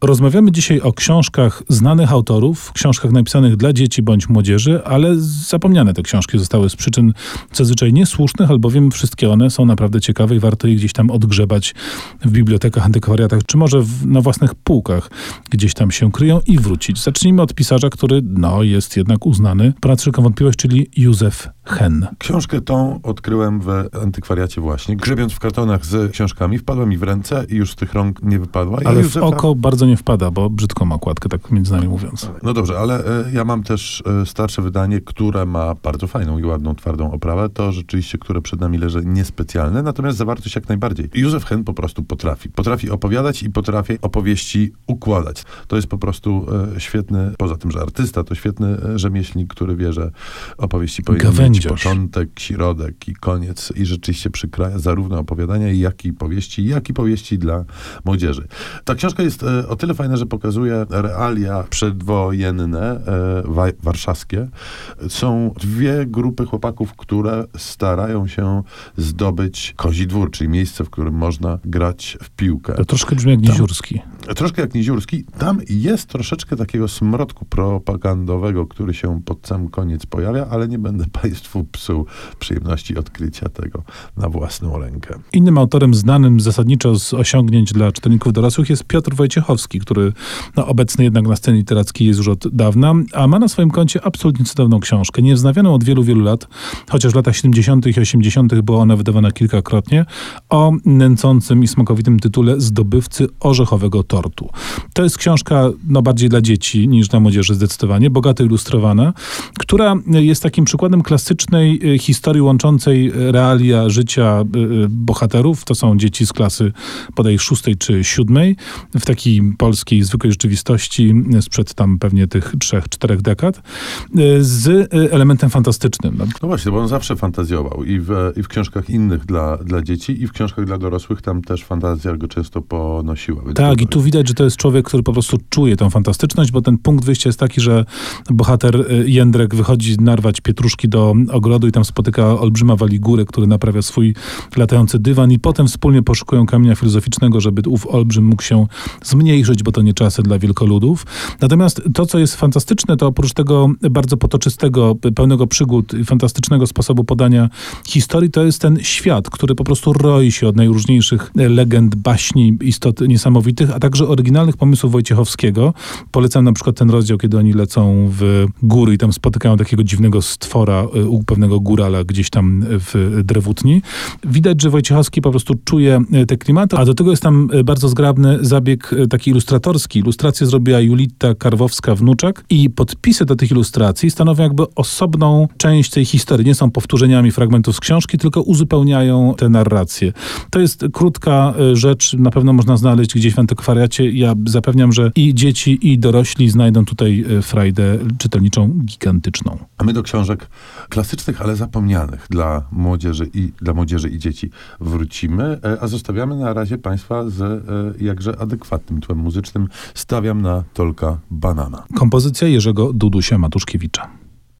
Rozmawiamy dzisiaj o książkach znanych autorów, książkach napisanych dla dzieci bądź młodzieży, ale zapomniane te książki zostały z przyczyn zazwyczaj niesłusznych, albowiem wszystkie one są naprawdę ciekawe i warto je gdzieś tam odgrzebać w bibliotekach, antykwariatach, czy może w, na własnych półkach gdzieś tam się kryją i wrócić. Zacznijmy od pisarza, który no, jest jednak uznany ponad wątpliwość, czyli Józef Hen. Książkę tą odkryłem w antykwariacie właśnie. Grzebiąc w kartonach z książkami, wpadła mi w ręce i już z tych rąk nie wypadła. Ale Józefa... w oko bardzo nie wpada, bo brzydko ma okładkę, tak między nami mówiąc. No dobrze, ale e, ja mam też e, starsze wydanie, które ma bardzo fajną i ładną, twardą oprawę. To rzeczywiście, które przed nami leży, niespecjalne, natomiast zawartość jak najbardziej. Józef Hen po prostu potrafi. Potrafi opowiadać i potrafi opowieści układać. To jest po prostu e, świetny, poza tym, że artysta, to świetny rzemieślnik, który wie, że opowieści powinny mieć początek, środek i koniec i rzeczywiście przykraja zarówno opowiadania, jak i powieści, jak i powieści dla młodzieży. Ta książka jest o tyle fajna, że pokazuje realia przedwojenne, e, warszawskie. Są dwie grupy chłopaków, które starają się zdobyć Kozi Dwór, czyli miejsce, w którym można grać w piłkę. To troszkę brzmi jak Niziurski. Tam, troszkę jak Niziurski. Tam jest troszeczkę takiego smrodku propagandowego, który się pod sam koniec pojawia, ale nie będę Państwu psuł przyjemności odkrycia tego na własną rękę. Innym autorem znanym zasadniczo z osiągnięć dla czytelników dorosłych jest Piotr Wojciechowski, który no, obecny jednak na scenie literackiej jest już od dawna, a ma na swoim koncie absolutnie cudowną książkę, niewznawianą od wielu, wielu lat, chociaż w latach 70. i 80. była ona wydawana kilkakrotnie, o nęcącym i smakowitym tytule Zdobywcy orzechowego tortu. To jest książka no, bardziej dla dzieci niż dla młodzieży zdecydowanie, bogato ilustrowana, która jest takim przykładem klasycznej y, historii łączącej realia życia y, bohaterów. To są dzieci z klasy podaj szóstej czy siódmej, w takiej polskiej zwykłej rzeczywistości sprzed tam pewnie tych trzech, czterech dekad, z elementem fantastycznym. No, no właśnie, bo on zawsze fantazjował i w, i w książkach innych dla, dla dzieci, i w książkach dla dorosłych tam też fantazja go często ponosiła. Tak, i tu widać, że to jest człowiek, który po prostu czuje tą fantastyczność, bo ten punkt wyjścia jest taki, że bohater Jędrek wychodzi narwać pietruszki do ogrodu i tam spotyka olbrzyma waligurę, który naprawia swój latający dywan i potem wspólnie poszukują kamienia filozoficznego, żeby ów olbrzym mógł się zmniejszyć, bo to nie czasy dla wielkoludów. Natomiast to, co jest fantastyczne, to oprócz tego bardzo potoczystego, pełnego przygód fantastycznego sposobu podania historii, to jest ten świat, który po prostu roi się od najróżniejszych legend, baśni, istot niesamowitych, a także oryginalnych pomysłów Wojciechowskiego. Polecam na przykład ten rozdział, kiedy oni lecą w góry i tam spotykają takiego dziwnego stwora e, u pewnego górala gdzieś tam w drewutni. Widać, że Wojciechowski po prostu czuje e, te klimaty, a do tego jest tam e, bardzo zgrabny zabieg taki ilustratorski. Ilustrację zrobiła Julita Karwowska-Wnuczek i podpisy do tych ilustracji stanowią jakby osobną część tej historii. Nie są powtórzeniami fragmentów z książki, tylko uzupełniają tę narrację. To jest krótka rzecz, na pewno można znaleźć gdzieś w antykwariacie. Ja zapewniam, że i dzieci, i dorośli znajdą tutaj frajdę czytelniczą gigantyczną. A my do książek klasycznych, ale zapomnianych dla młodzieży i, dla mładzieży i dzieci wrócimy, e, a zostawiamy na razie Państwa z e, jakże adekwatnym tłem muzycznym. Stawiam na Tolka Banana. Kompozycja Jerzego Dudusia Matuszkiewicza.